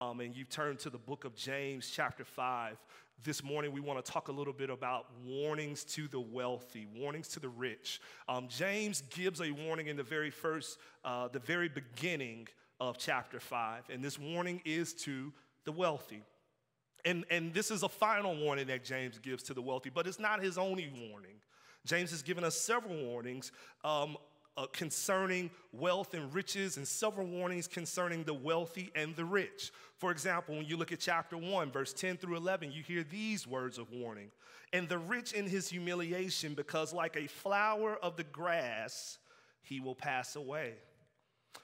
um, and you turn to the book of James, chapter 5, this morning we want to talk a little bit about warnings to the wealthy, warnings to the rich. Um, James gives a warning in the very first, uh, the very beginning of chapter 5, and this warning is to the wealthy. And, and this is a final warning that James gives to the wealthy, but it's not his only warning. James has given us several warnings um, uh, concerning wealth and riches, and several warnings concerning the wealthy and the rich. For example, when you look at chapter 1, verse 10 through 11, you hear these words of warning. And the rich in his humiliation, because like a flower of the grass, he will pass away.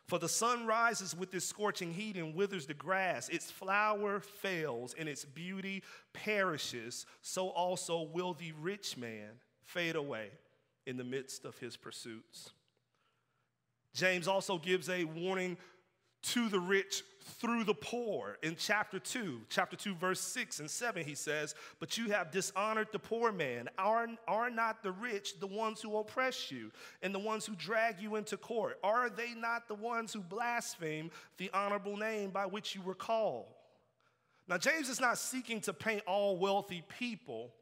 For the sun rises with its scorching heat and withers the grass. Its flower fails and its beauty perishes. So also will the rich man fade away in the midst of his pursuits. James also gives a warning to the rich through the poor. In chapter 2 chapter 2 verse 6 and 7 he says but you have dishonored the poor man. Are, are not the rich the ones who oppress you and the ones who drag you into court? Are they not the ones who blaspheme the honorable name by which you were called? Now james is not seeking to paint all wealthy people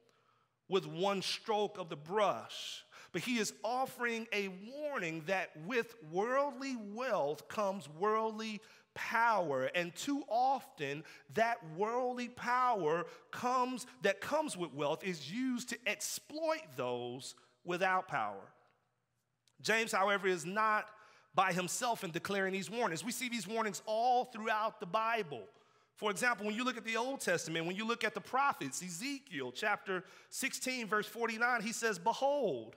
with one stroke of the brush but he is offering a warning that with worldly wealth comes worldly power. And too often that worldly power comes that comes with wealth is used to exploit those without power. James however is not by himself in declaring these warnings. We see these warnings all throughout the bible for example, when you look at the Old Testament, when you look at the prophets, Ezekiel chapter 16, verse 49, he says, Behold,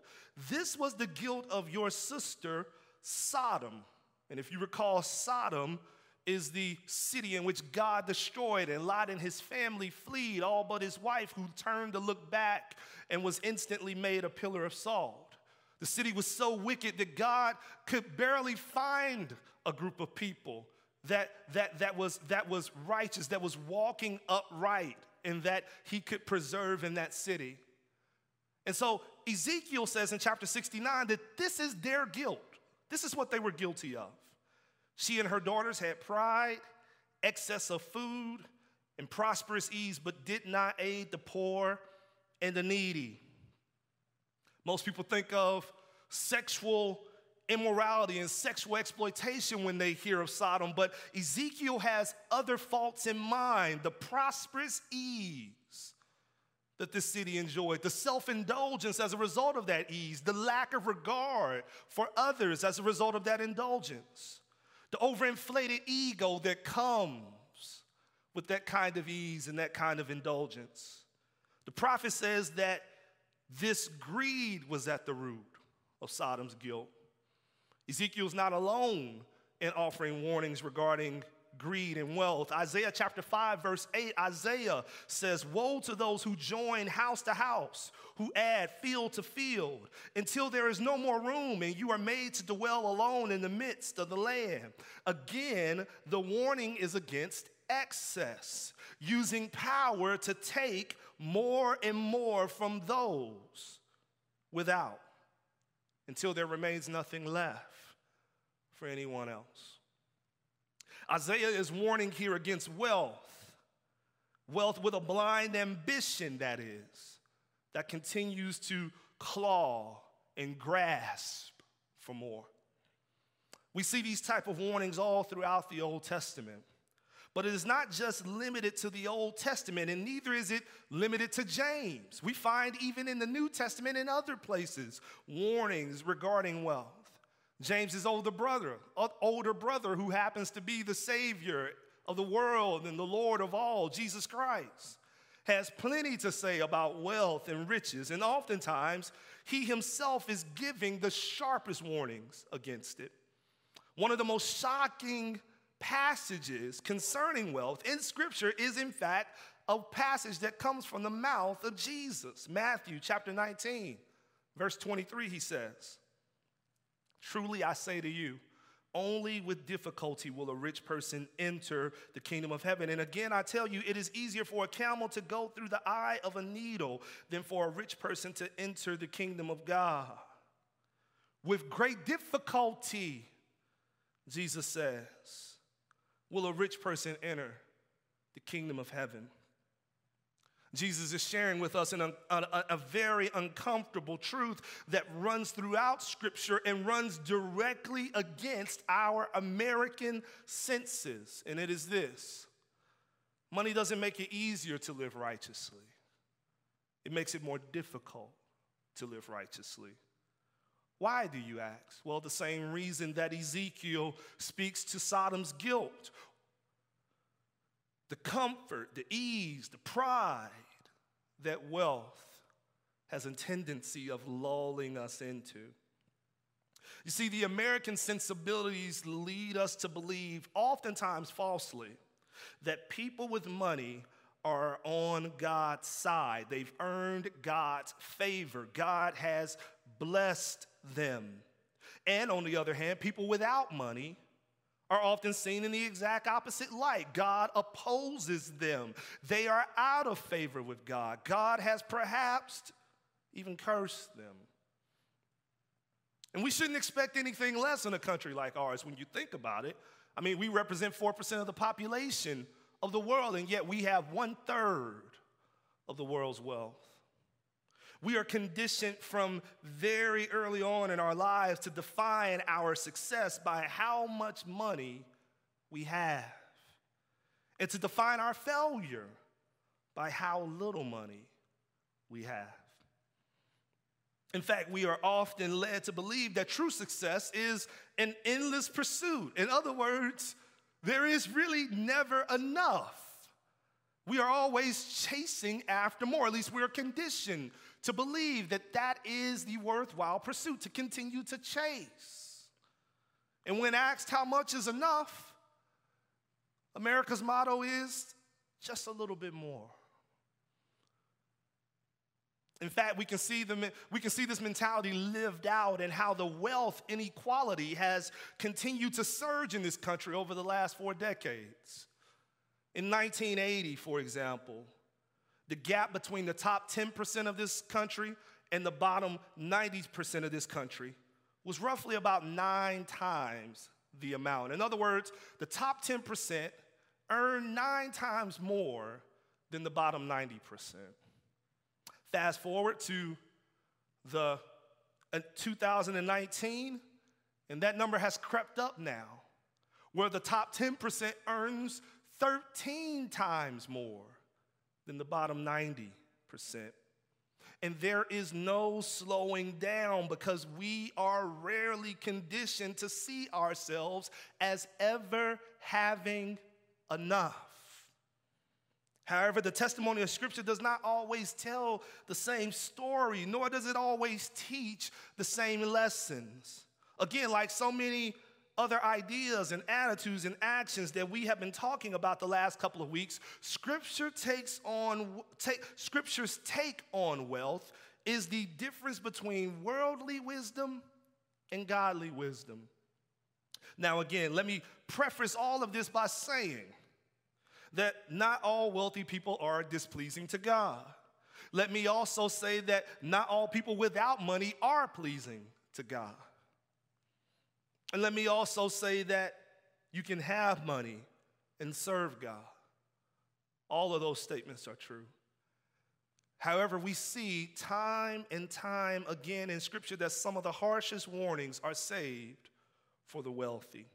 this was the guilt of your sister Sodom. And if you recall, Sodom is the city in which God destroyed, and Lot and his family fled, all but his wife, who turned to look back and was instantly made a pillar of salt. The city was so wicked that God could barely find a group of people that, that, that, was, that was righteous, that was walking upright, and that he could preserve in that city. And so Ezekiel says in chapter 69 that this is their guilt. This is what they were guilty of. She and her daughters had pride, excess of food, and prosperous ease, but did not aid the poor and the needy. Most people think of sexual immorality and sexual exploitation when they hear of Sodom, but Ezekiel has other faults in mind the prosperous ease that this city enjoyed, the self indulgence as a result of that ease, the lack of regard for others as a result of that indulgence the overinflated ego that comes with that kind of ease and that kind of indulgence. The prophet says that this greed was at the root of Sodom's guilt. Ezekiel's not alone in offering warnings regarding greed and wealth. Isaiah chapter 5, verse 8, Isaiah says, Woe to those who join house to house, who add field to field, until there is no more room and you are made to dwell alone in the midst of the land. Again, the warning is against excess, using power to take more and more from those without until there remains nothing left for anyone else. Isaiah is warning here against wealth, wealth with a blind ambition, that is, that continues to claw and grasp for more. We see these type of warnings all throughout the Old Testament. But it is not just limited to the Old Testament, and neither is it limited to James. We find even in the New Testament and other places warnings regarding wealth. James's older brother, older brother who happens to be the Savior of the world and the Lord of all, Jesus Christ, has plenty to say about wealth and riches, and oftentimes he himself is giving the sharpest warnings against it. One of the most shocking passages concerning wealth in Scripture is, in fact, a passage that comes from the mouth of Jesus. Matthew chapter 19, verse 23, he says, Truly I say to you, only with difficulty will a rich person enter the kingdom of heaven. And again, I tell you, it is easier for a camel to go through the eye of a needle than for a rich person to enter the kingdom of God. With great difficulty, Jesus says, will a rich person enter the kingdom of heaven. Jesus is sharing with us an, a, a, a, very uncomfortable truth that runs throughout Scripture and runs directly against our American senses. And it is this money doesn't make it easier to live righteously, it makes it more difficult to live righteously. Why do you ask? Well, the same reason that Ezekiel speaks to Sodom's guilt the comfort, the ease, the pride that wealth has a tendency of lulling us into. You see, the American sensibilities lead us to believe, oftentimes falsely, that people with money are on God's side. They've earned God's favor. God has blessed them. And on the other hand, people without money are often seen in the exact opposite light. God opposes them, they are out of favor with God. God has perhaps even cursed them. And we shouldn't expect anything less in a country like ours when you think about it. I mean, we represent 4% of the population of the world, and yet we have one third of the world's wealth. We are conditioned from very early on in our lives to define our success by how much money we have, and to define our failure by how little money we have. In fact, we are often led to believe that true success is an endless pursuit. In other words, there is really never enough. We are always chasing after more. At least we're conditioned to believe that that is the worthwhile pursuit, to continue to chase. And when asked how much is enough, America's motto is just a little bit more. In fact, we can see, the, we can see this mentality lived out and how the wealth inequality has continued to surge in this country over the last four decades. In 1980, for example, the gap between the top 10% of this country and the bottom 90% of this country was roughly about nine times the amount. In other words, the top 10% earn nine times more than the bottom 90%. Fast forward to the uh, 2019, and that number has crept up now, where the top 10% earns 13 times more than the bottom 90%. And there is no slowing down because we are rarely conditioned to see ourselves as ever having enough. However, the testimony of Scripture does not always tell the same story, nor does it always teach the same lessons. Again, like so many other ideas and attitudes and actions that we have been talking about the last couple of weeks, scripture takes on take, scripture's take on wealth is the difference between worldly wisdom and godly wisdom. Now again, let me preface all of this by saying that not all wealthy people are displeasing to God. Let me also say that not all people without money are pleasing to God. And let me also say that you can have money and serve God. All of those statements are true. However, we see time and time again in Scripture that some of the harshest warnings are saved for the wealthy.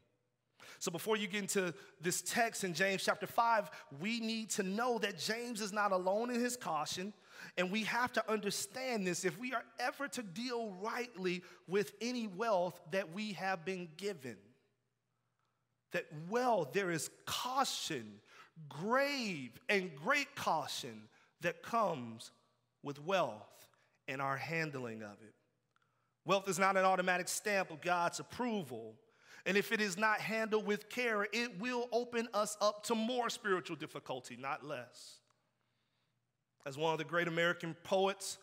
So, before you get into this text in James chapter 5, we need to know that James is not alone in his caution. And we have to understand this if we are ever to deal rightly with any wealth that we have been given. That well, there is caution, grave and great caution that comes with wealth and our handling of it. Wealth is not an automatic stamp of God's approval. And if it is not handled with care, it will open us up to more spiritual difficulty, not less. As one of the great American poets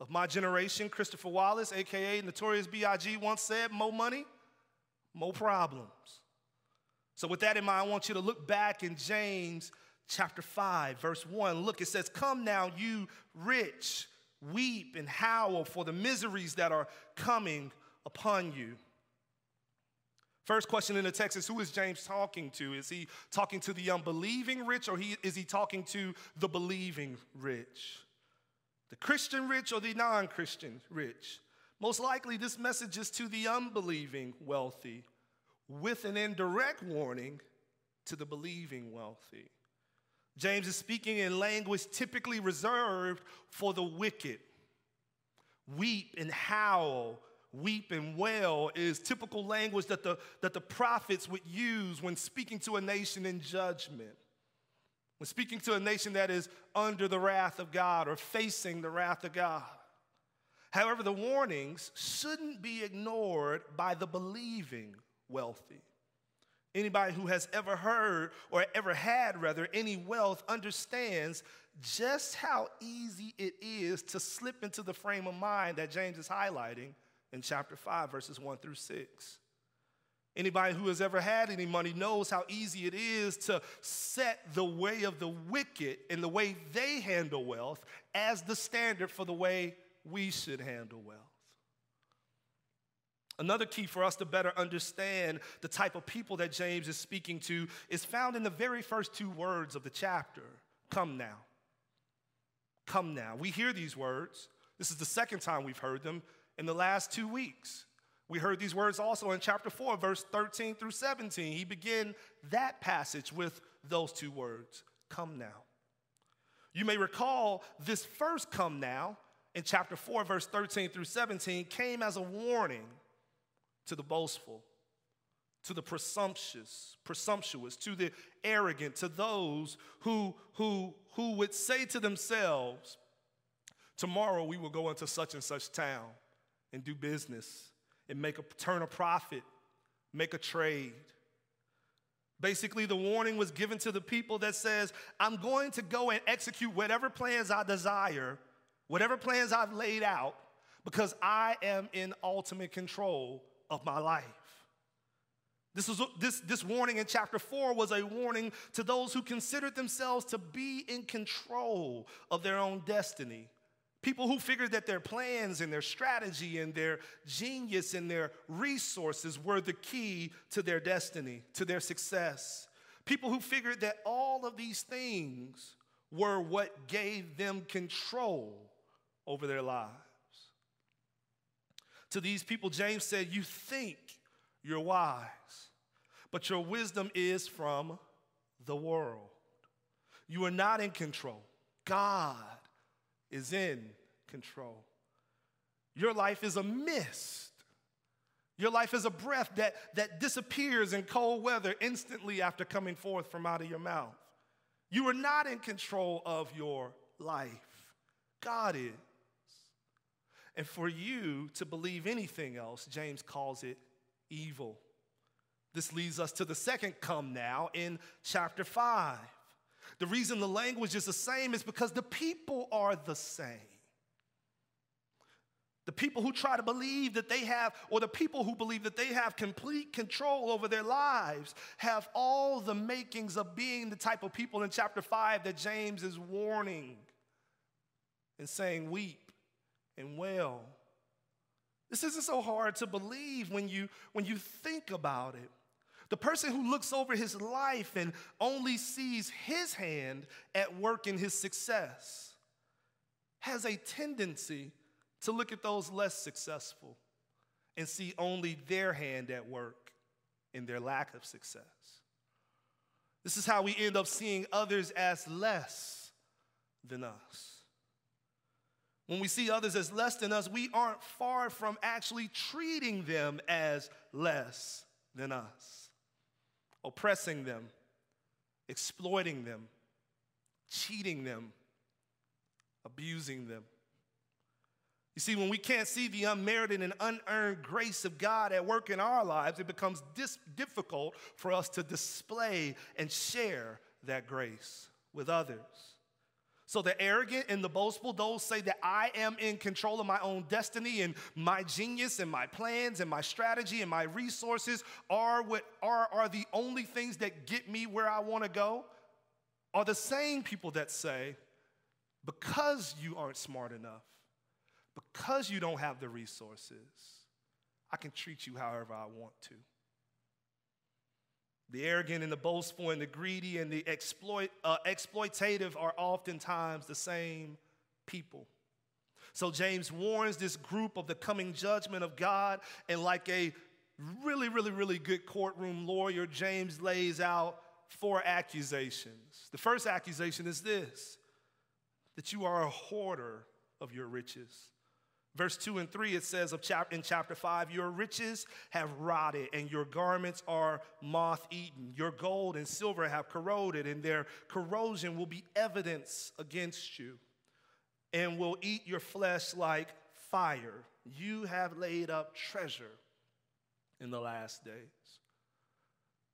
of my generation, Christopher Wallace, aka Notorious B.I.G., once said, More money, more problems. So, with that in mind, I want you to look back in James chapter 5, verse 1. Look, it says, Come now, you rich, weep and howl for the miseries that are coming upon you. First question in the text is who is James talking to? Is he talking to the unbelieving rich or he, is he talking to the believing rich? The Christian rich or the non Christian rich? Most likely, this message is to the unbelieving wealthy with an indirect warning to the believing wealthy. James is speaking in language typically reserved for the wicked. Weep and howl weep and wail is typical language that the, that the prophets would use when speaking to a nation in judgment. When speaking to a nation that is under the wrath of God or facing the wrath of God. However, the warnings shouldn't be ignored by the believing wealthy. Anybody who has ever heard or ever had, rather, any wealth understands just how easy it is to slip into the frame of mind that James is highlighting in chapter 5, verses 1 through 6. Anybody who has ever had any money knows how easy it is to set the way of the wicked and the way they handle wealth as the standard for the way we should handle wealth. Another key for us to better understand the type of people that James is speaking to is found in the very first two words of the chapter come now. Come now. We hear these words. This is the second time we've heard them in the last two weeks. We heard these words also in chapter 4, verse 13 through 17. He began that passage with those two words come now. You may recall this first come now in chapter 4, verse 13 through 17 came as a warning to the boastful, to the presumptuous, presumptuous, to the arrogant, to those who, who, who would say to themselves, Tomorrow we will go into such and such town and do business and make a turn a profit, make a trade. Basically, the warning was given to the people that says, I'm going to go and execute whatever plans I desire, whatever plans I've laid out, because I am in ultimate control of my life. This, was, this, this warning in chapter 4 was a warning to those who considered themselves to be in control of their own destiny. People who figured that their plans and their strategy and their genius and their resources were the key to their destiny, to their success. People who figured that all of these things were what gave them control over their lives. To these people, James said, You think you're wise, but your wisdom is from the world. You are not in control. God is in control. Your life is a mist. Your life is a breath that, that disappears in cold weather instantly after coming forth from out of your mouth. You are not in control of your life. God is. And for you to believe anything else, James calls it evil. This leads us to the second come now in chapter 5. The reason the language is the same is because the people are the same. The people who try to believe that they have, or the people who believe that they have complete control over their lives, have all the makings of being the type of people in chapter 5 that James is warning and saying, Weep and wail. This isn't so hard to believe when you, when you think about it. The person who looks over his life and only sees his hand at work in his success has a tendency to look at those less successful and see only their hand at work in their lack of success. This is how we end up seeing others as less than us. When we see others as less than us, we aren't far from actually treating them as less than us, oppressing them, exploiting them, cheating them, abusing them. You see, when we can't see the unmerited and unearned grace of God at work in our lives, it becomes dis- difficult for us to display and share that grace with others. So, the arrogant and the boastful, those say that I am in control of my own destiny and my genius and my plans and my strategy and my resources are what are, are the only things that get me where I want to go, are the same people that say, because you aren't smart enough, because you don't have the resources, I can treat you however I want to. The arrogant and the boastful and the greedy and the exploit, uh, exploitative are oftentimes the same people. So James warns this group of the coming judgment of God, and like a really, really, really good courtroom lawyer, James lays out four accusations. The first accusation is this that you are a hoarder of your riches. Verse 2 and 3, it says of in chapter 5, Your riches have rotted, and your garments are moth eaten. Your gold and silver have corroded, and their corrosion will be evidence against you, and will eat your flesh like fire. You have laid up treasure in the last days.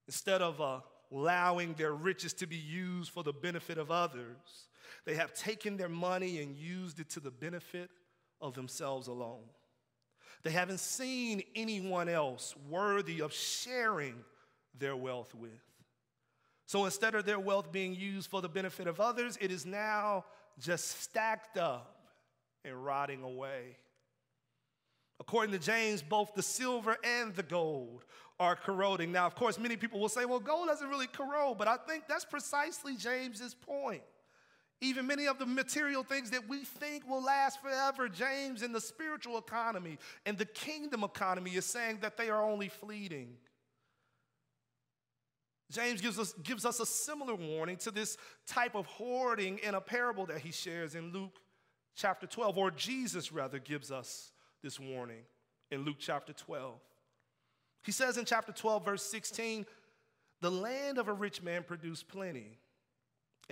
Instead of uh, allowing their riches to be used for the benefit of others, they have taken their money and used it to the benefit of themselves alone. They haven't seen anyone else worthy of sharing their wealth with. So instead of their wealth being used for the benefit of others, it is now just stacked up and rotting away. According to James, both the silver and the gold are corroding. Now, of course, many people will say, well, gold doesn't really corrode, but I think that's precisely James's point. Even many of the material things that we think will last forever, James in the spiritual economy and the kingdom economy is saying that they are only fleeting. James gives us, gives us a similar warning to this type of hoarding in a parable that he shares in Luke chapter 12, or Jesus rather gives us this warning in Luke chapter 12. He says in chapter 12, verse 16, the land of a rich man produced plenty.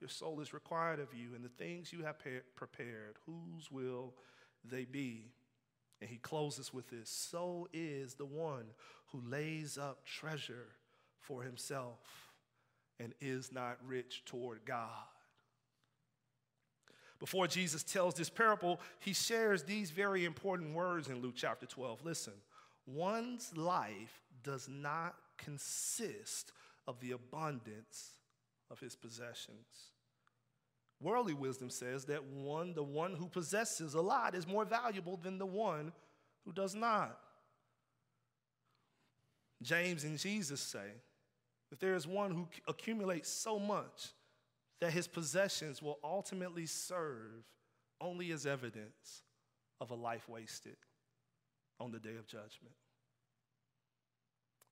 your soul is required of you, and the things you have prepared, whose will they be? And he closes with this So is the one who lays up treasure for himself and is not rich toward God. Before Jesus tells this parable, he shares these very important words in Luke chapter 12. Listen, one's life does not consist of the abundance of his possessions. Worldly wisdom says that one, the one who possesses a lot is more valuable than the one who does not. James and Jesus say that there is one who accumulates so much that his possessions will ultimately serve only as evidence of a life wasted on the day of judgment.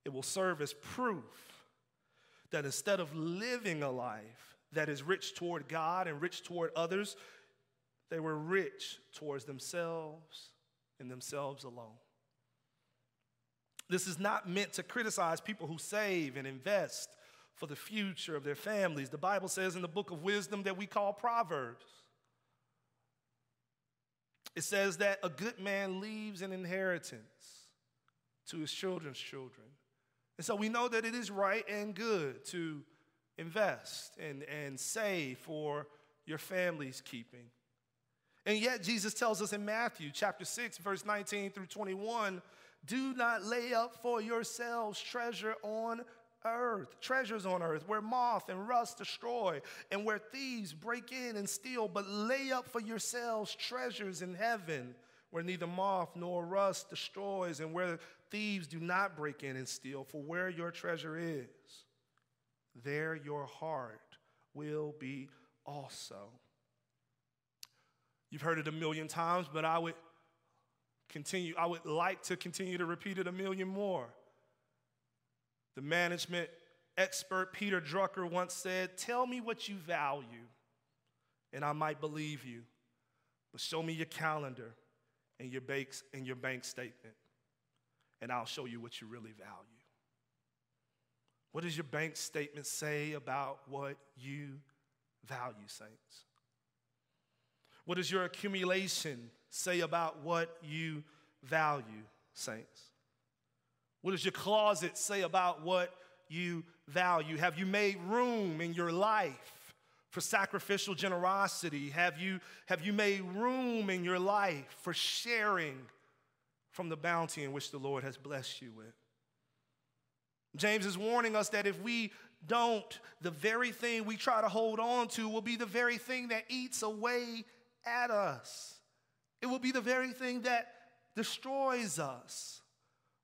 It will serve as proof that instead of living a life that is rich toward God and rich toward others, they were rich towards themselves and themselves alone. This is not meant to criticize people who save and invest for the future of their families. The Bible says in the book of wisdom that we call Proverbs. It says that a good man leaves an inheritance to his children's children. And so we know that it is right and good to invest and, and save for your family's keeping. And yet, Jesus tells us in Matthew chapter 6, verse 19 through 21 do not lay up for yourselves treasure on earth, treasures on earth, where moth and rust destroy, and where thieves break in and steal, but lay up for yourselves treasures in heaven, where neither moth nor rust destroys, and where thieves do not break in and steal. For where your treasure is, there your heart will be also. You've heard it a million times, but I would continue, I would like to continue to repeat it a million more. The management expert Peter Drucker once said, Tell me what you value, and I might believe you. But show me your calendar and your, banks, and your bank statement, and I'll show you what you really value. What does your bank statement say about what you value, saints? What does your accumulation say about what you value, saints? What does your closet say about what you value? Have you made room in your life for sacrificial generosity? Have you, have you made room in your life for sharing from the bounty in which the Lord has blessed you with? James is warning us that if we don't, the very thing we try to hold on to will be the very thing that eats away at us. It will be the very thing that destroys us.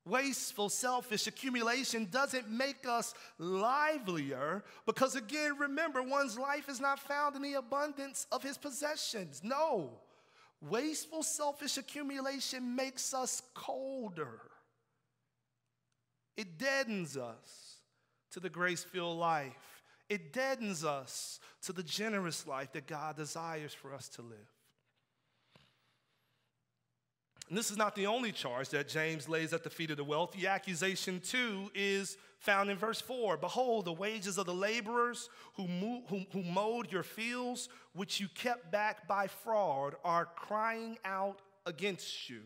Wasteful, selfish accumulation doesn't make us livelier because, again, remember, one's life is not found in the abundance of his possessions. No. Wasteful, selfish accumulation makes us colder, it deadens us to the grace filled life, it deadens us to the generous life that God desires for us to live. And this is not the only charge that James lays at the feet of the wealthy. Accusation two is found in verse four. Behold, the wages of the laborers who, who, who mowed your fields, which you kept back by fraud, are crying out against you.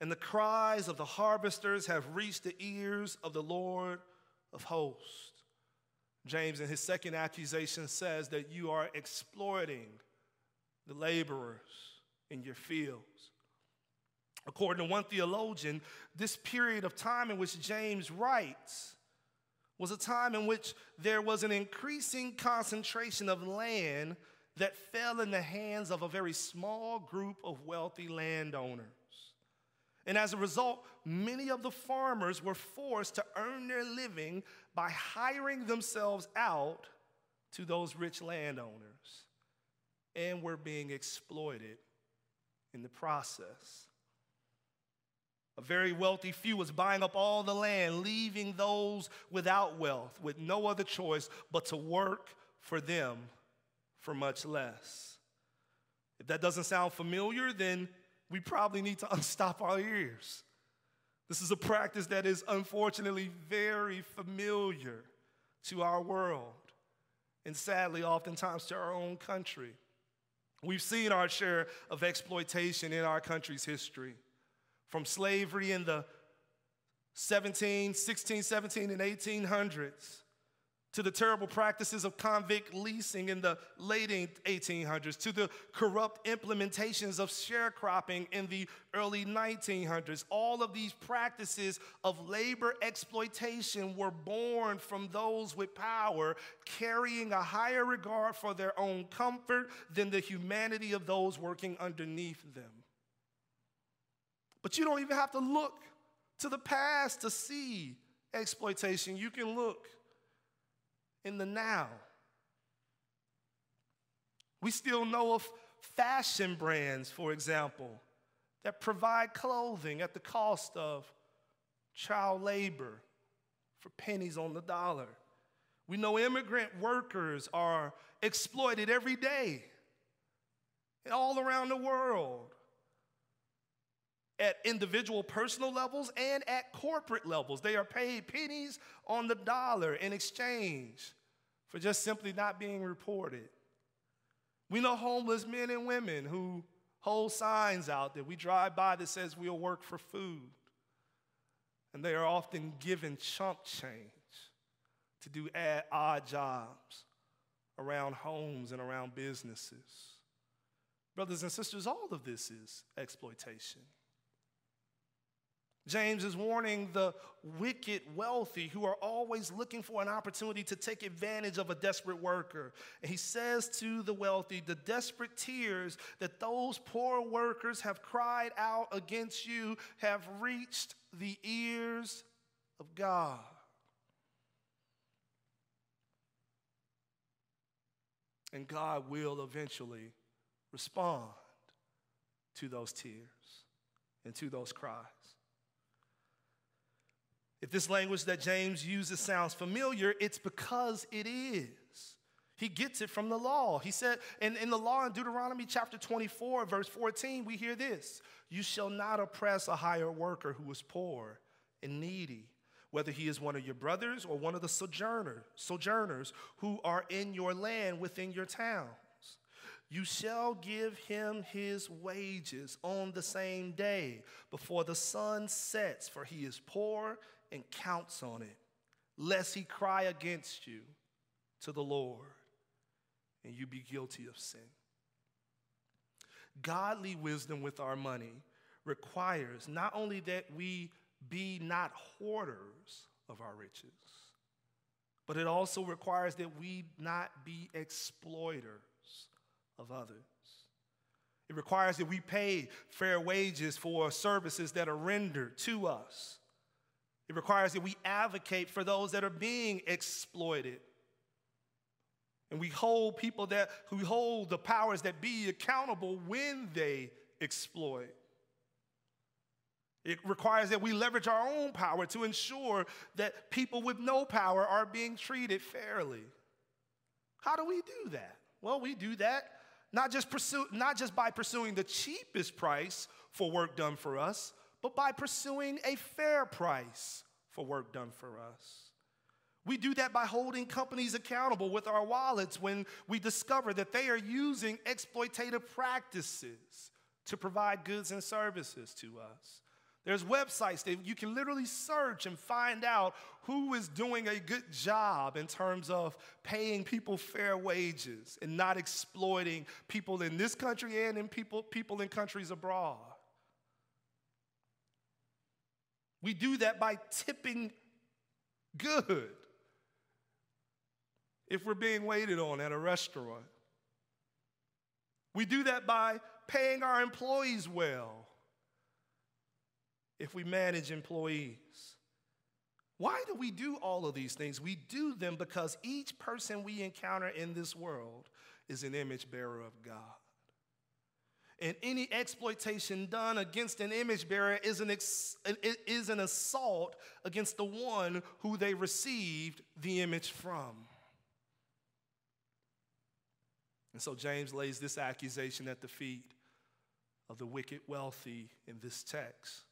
And the cries of the harvesters have reached the ears of the Lord of hosts. James, in his second accusation, says that you are exploiting the laborers in your fields. According to one theologian, this period of time in which James writes was a time in which there was an increasing concentration of land that fell in the hands of a very small group of wealthy landowners. And as a result, many of the farmers were forced to earn their living by hiring themselves out to those rich landowners and were being exploited in the process. A very wealthy few was buying up all the land, leaving those without wealth with no other choice but to work for them for much less. If that doesn't sound familiar, then we probably need to unstop our ears. This is a practice that is unfortunately very familiar to our world and sadly, oftentimes to our own country. We've seen our share of exploitation in our country's history from slavery in the 17, 16, 17, and 1800s to the terrible practices of convict leasing in the late 1800s, to the corrupt implementations of sharecropping in the early 1900s. All of these practices of labor exploitation were born from those with power, carrying a higher regard for their own comfort than the humanity of those working underneath them. But you don't even have to look to the past to see exploitation. You can look in the now. We still know of fashion brands, for example, that provide clothing at the cost of child labor for pennies on the dollar. We know immigrant workers are exploited every day all around the world at individual personal levels and at corporate levels. They are paid pennies on the dollar in exchange for just simply not being reported. We know homeless men and women who hold signs out that we drive by that says we'll work for food. And they are often given chump change to do odd jobs around homes and around businesses. Brothers and sisters, all of this is exploitation. James is warning the wicked wealthy who are always looking for an opportunity to take advantage of a desperate worker. And he says to the wealthy, the desperate tears that those poor workers have cried out against you have reached the ears of God. And God will eventually respond to those tears and to those cries. If this language that James uses sounds familiar, it's because it is. He gets it from the law. He said, in, in the law in Deuteronomy chapter 24, verse 14, we hear this You shall not oppress a hired worker who is poor and needy, whether he is one of your brothers or one of the sojourner, sojourners who are in your land within your towns. You shall give him his wages on the same day before the sun sets, for he is poor and counts on it, lest he cry against you to the Lord. and you be guilty of sin. Godly wisdom with our money requires not only that we be not hoarders of our riches, but it also requires that we not be exploiters of others. It requires that we pay fair wages for services that are rendered to us. It requires that we advocate for those that are being exploited. And we hold people that who hold the powers that be accountable when they exploit. It requires that we leverage our own power to ensure that people with no power are being treated fairly. How do we do that? Well, we do that not just, pursue, not just by pursuing the cheapest price for work done for us, but by pursuing a fair price for work done for us. We do that by holding companies accountable with our wallets when we discover that they are using exploitative practices to provide goods and services to us. There's websites that you can literally search and find out who is doing a good job in terms of paying people fair wages and not exploiting people in this country and in people, people in countries abroad. We do that by tipping good if we're being waited on at a restaurant. We do that by paying our employees well if we manage employees. Why do we do all of these things? We do them because each person we encounter in this world is an image bearer of God. And any exploitation done against an image bearer is an, ex- is an assault against the one who they received the image from. And so James lays this accusation at the feet of the wicked wealthy in this text.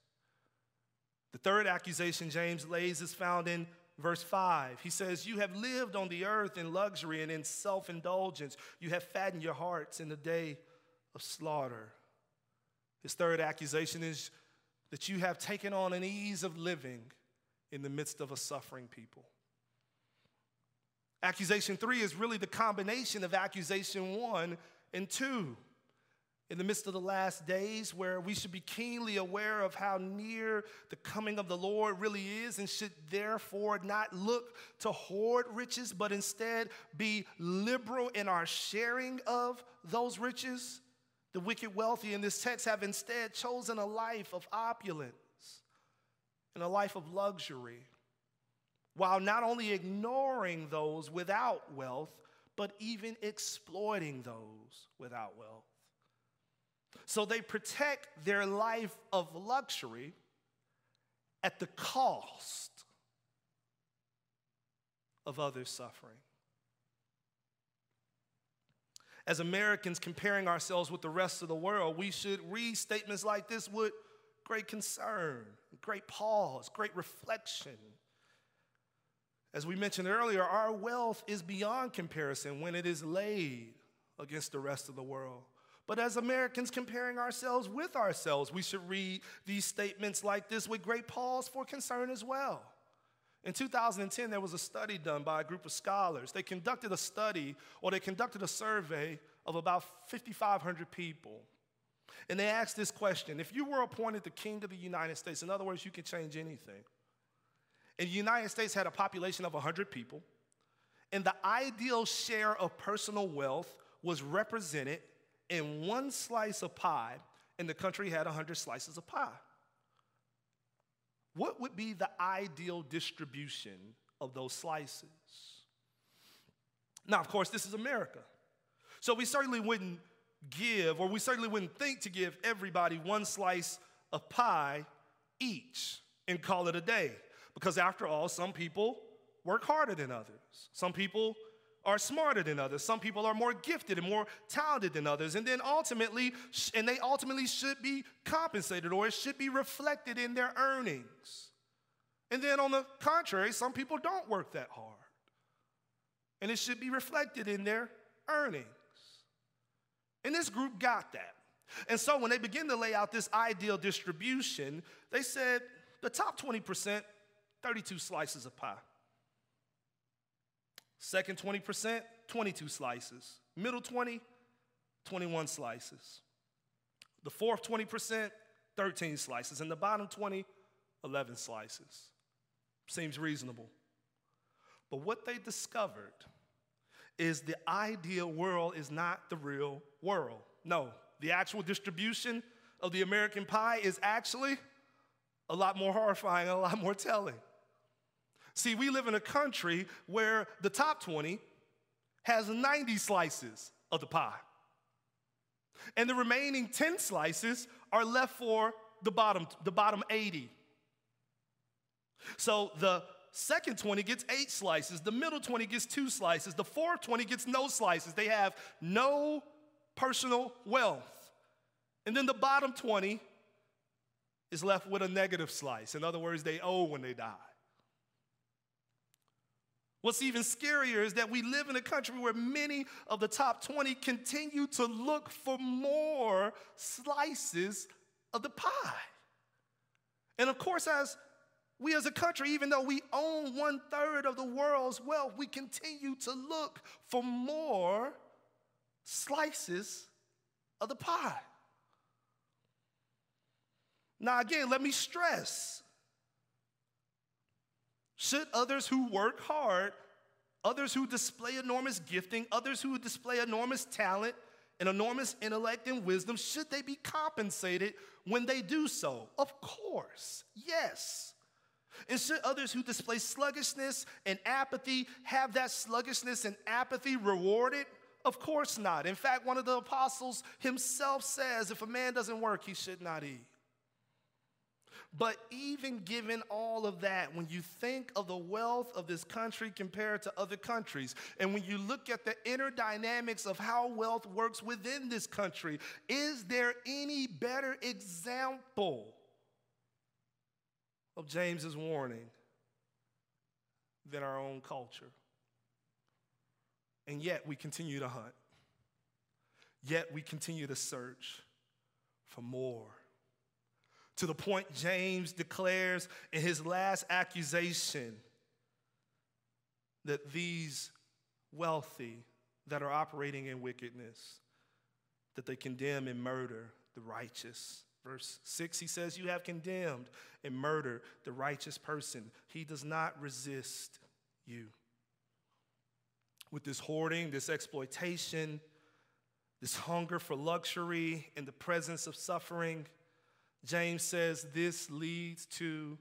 The third accusation James lays is found in verse 5. He says, You have lived on the earth in luxury and in self indulgence. You have fattened your hearts in the day of slaughter. His third accusation is that you have taken on an ease of living in the midst of a suffering people. Accusation three is really the combination of accusation one and two in the midst of the last days where we should be keenly aware of how near the coming of the Lord really is and should therefore not look to hoard riches, but instead be liberal in our sharing of those riches. The wicked wealthy in this text have instead chosen a life of opulence and a life of luxury, while not only ignoring those without wealth, but even exploiting those without wealth. So they protect their life of luxury at the cost of others' suffering. As Americans comparing ourselves with the rest of the world, we should read statements like this with great concern, great pause, great reflection. As we mentioned earlier, our wealth is beyond comparison when it is laid against the rest of the world. But as Americans comparing ourselves with ourselves, we should read these statements like this with great pause for concern as well. In 2010, there was a study done by a group of scholars. They conducted a study or they conducted a survey of about 5,500 people. And they asked this question If you were appointed the king of the United States, in other words, you can change anything, and the United States had a population of 100 people, and the ideal share of personal wealth was represented in one slice of pie, and the country had 100 slices of pie. What would be the ideal distribution of those slices? Now, of course, this is America. So we certainly wouldn't give, or we certainly wouldn't think to give everybody one slice of pie each and call it a day. Because after all, some people work harder than others. Some people are smarter than others. Some people are more gifted and more talented than others. And then ultimately, and they ultimately should be compensated or it should be reflected in their earnings. And then on the contrary, some people don't work that hard. And it should be reflected in their earnings. And this group got that. And so when they begin to lay out this ideal distribution, they said the top 20%, 32 slices of pie. Second 20%, 22 slices. Middle 20, 21 slices. The fourth 20%, 13 slices. And the bottom 20, 11 slices. Seems reasonable. But what they discovered is the ideal world is not the real world. No, the actual distribution of the American pie is actually a lot more horrifying, and a lot more telling. See, we live in a country where the top 20 has 90 slices of the pie. And the remaining 10 slices are left for the bottom, the bottom 80. So the second 20 gets eight slices, the middle 20 gets two slices, the fourth 20 gets no slices. They have no personal wealth. And then the bottom 20 is left with a negative slice. In other words, they owe when they die. What's even scarier is that we live in a country where many of the top 20 continue to look for more slices of the pie. And of course, as we as a country, even though we own one third of the world's wealth, we continue to look for more slices of the pie. Now, again, let me stress should others who work hard, others who display enormous gifting, others who display enormous talent and enormous intellect and wisdom, should they be compensated when they do so? Of course, yes. And should others who display sluggishness and apathy have that sluggishness and apathy rewarded? Of course not. In fact, one of the apostles himself says if a man doesn't work, he should not eat. But even given all of that, when you think of the wealth of this country compared to other countries, and when you look at the inner dynamics of how wealth works within this country, is there any better example of James's warning than our own culture? And yet we continue to hunt. Yet we continue to search for more to the point James declares in his last accusation that these wealthy that are operating in wickedness that they condemn and murder the righteous. Verse 6 he says you have condemned and murdered the righteous person. He does not resist you. With this hoarding this exploitation this hunger for luxury in the presence of suffering James says this leads to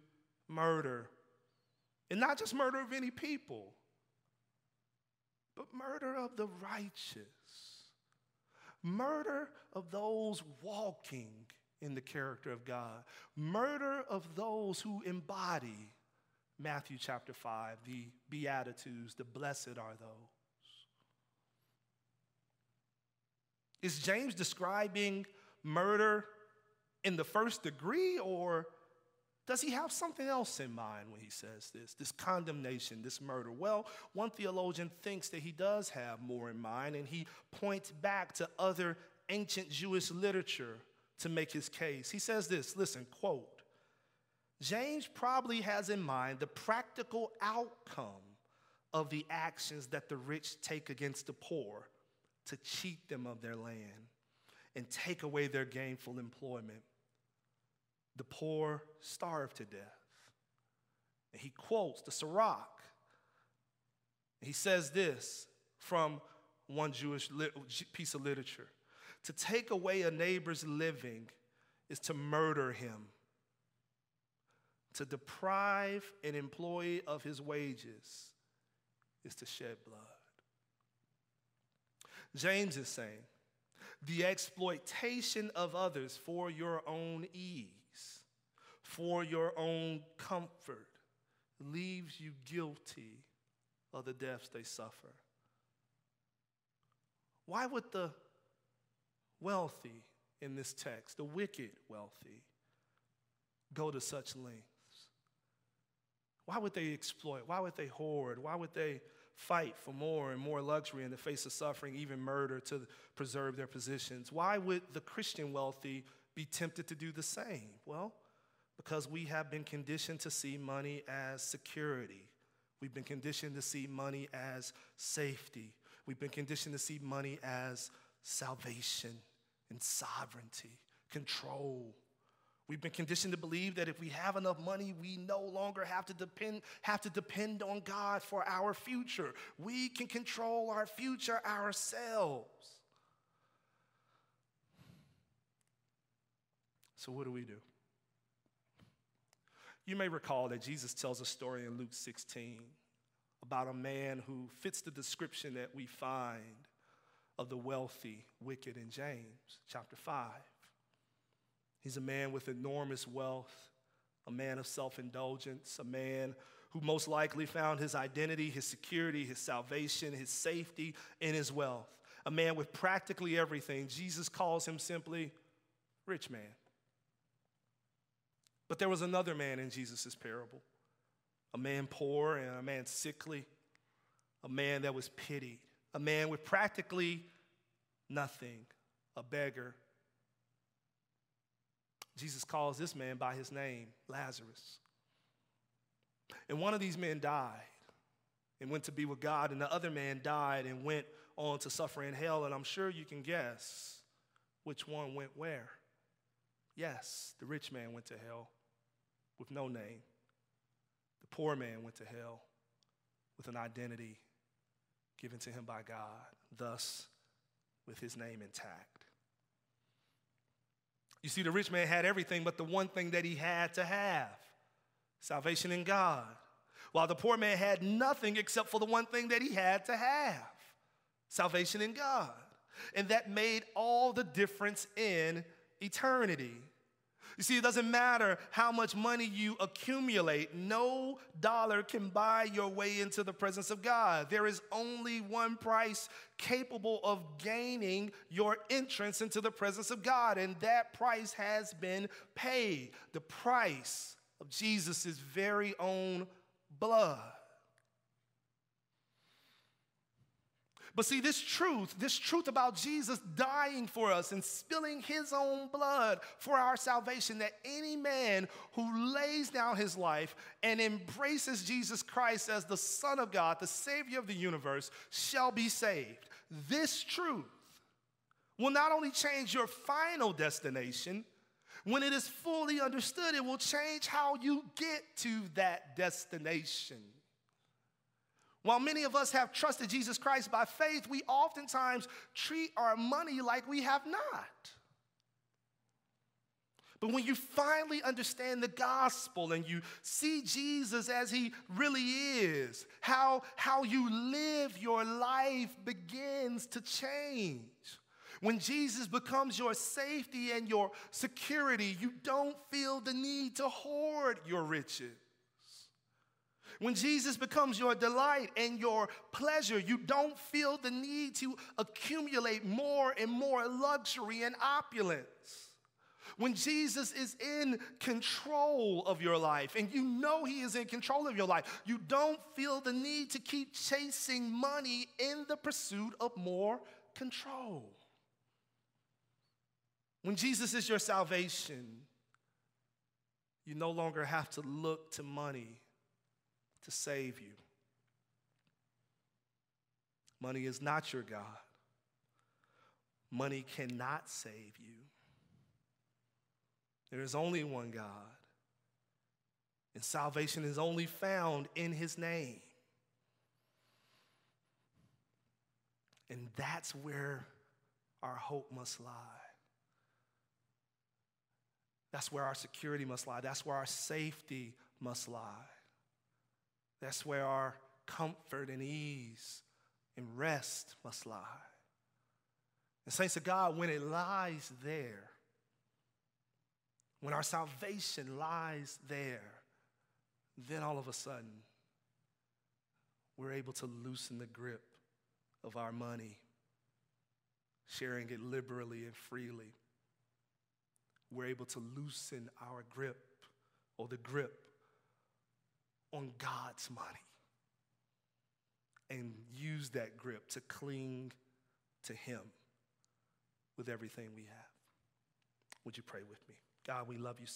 murder. And not just murder of any people, but murder of the righteous. Murder of those walking in the character of God. Murder of those who embody Matthew chapter 5, the Beatitudes, the blessed are those. Is James describing murder in the first degree, or does he have something else in mind when he says this, this condemnation, this murder? Well, one theologian thinks that he does have more in mind, and he points back to other ancient Jewish literature to make his case. He says this listen, quote, James probably has in mind the practical outcome of the actions that the rich take against the poor to cheat them of their land and take away their gainful employment the poor starve to death. And he quotes the Sirach. He says this from one Jewish piece of literature To take away a neighbor's living is to murder him, to deprive an employee of his wages is to shed blood. James is saying the exploitation of others for your own ease for your own comfort leaves you guilty of the deaths they suffer. Why would the wealthy in this text, the wicked wealthy, go to such lengths? Why would they exploit? Why would they hoard? Why would they fight for more and more luxury in the face of suffering, even murder, to preserve their positions? Why would the Christian wealthy be tempted to do the same? Well, because we have been conditioned to see money as security. We've been conditioned to see money as safety. We've been conditioned to see money as salvation and sovereignty, control. We've been conditioned to believe that if we have enough money, we no longer have to depend, have to depend on God for our future. We can control our future ourselves. So, what do we do? You may recall that Jesus tells a story in Luke 16 about a man who fits the description that we find of the wealthy, wicked in James chapter 5. He's a man with enormous wealth, a man of self indulgence, a man who most likely found his identity, his security, his salvation, his safety in his wealth. A man with practically everything. Jesus calls him simply rich man. But there was another man in Jesus' parable a man poor and a man sickly, a man that was pitied, a man with practically nothing, a beggar. Jesus calls this man by his name, Lazarus. And one of these men died and went to be with God, and the other man died and went on to suffer in hell. And I'm sure you can guess which one went where. Yes, the rich man went to hell with no name. The poor man went to hell with an identity given to him by God, thus, with his name intact. You see, the rich man had everything but the one thing that he had to have salvation in God. While the poor man had nothing except for the one thing that he had to have salvation in God. And that made all the difference in eternity. You see, it doesn't matter how much money you accumulate, no dollar can buy your way into the presence of God. There is only one price capable of gaining your entrance into the presence of God, and that price has been paid the price of Jesus' very own blood. But see, this truth, this truth about Jesus dying for us and spilling his own blood for our salvation, that any man who lays down his life and embraces Jesus Christ as the Son of God, the Savior of the universe, shall be saved. This truth will not only change your final destination, when it is fully understood, it will change how you get to that destination. While many of us have trusted Jesus Christ by faith, we oftentimes treat our money like we have not. But when you finally understand the gospel and you see Jesus as he really is, how, how you live your life begins to change. When Jesus becomes your safety and your security, you don't feel the need to hoard your riches. When Jesus becomes your delight and your pleasure, you don't feel the need to accumulate more and more luxury and opulence. When Jesus is in control of your life and you know He is in control of your life, you don't feel the need to keep chasing money in the pursuit of more control. When Jesus is your salvation, you no longer have to look to money to save you. Money is not your God. Money cannot save you. There is only one God. And salvation is only found in his name. And that's where our hope must lie. That's where our security must lie. That's where our safety must lie. That's where our comfort and ease and rest must lie. And, saints of God, when it lies there, when our salvation lies there, then all of a sudden, we're able to loosen the grip of our money, sharing it liberally and freely. We're able to loosen our grip or the grip on God's money and use that grip to cling to Him with everything we have. Would you pray with me? God, we love you so